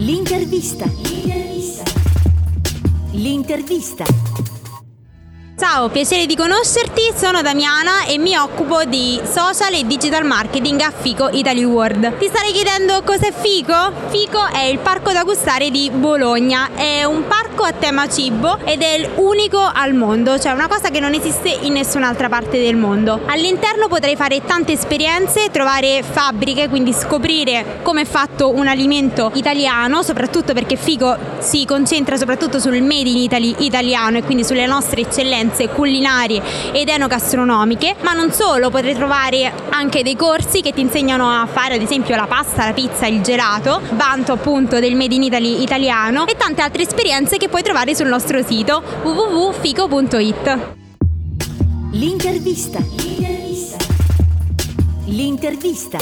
L'intervista. L'intervista. L'intervista. Ciao, piacere di conoscerti, sono Damiana e mi occupo di social e digital marketing a Fico Italy World. Ti starei chiedendo cos'è Fico? Fico è il parco da gustare di Bologna, è un parco a tema cibo ed è unico al mondo, cioè una cosa che non esiste in nessun'altra parte del mondo. All'interno potrai fare tante esperienze, trovare fabbriche, quindi scoprire come è fatto un alimento italiano, soprattutto perché Fico si concentra soprattutto sul made in Italy italiano e quindi sulle nostre eccellenze culinarie ed enogastronomiche, ma non solo, potrai trovare anche dei corsi che ti insegnano a fare ad esempio la pasta, la pizza, il gelato, vanto appunto del Made in Italy italiano e tante altre esperienze che puoi trovare sul nostro sito www.fico.it. L'intervista. L'intervista. L'intervista.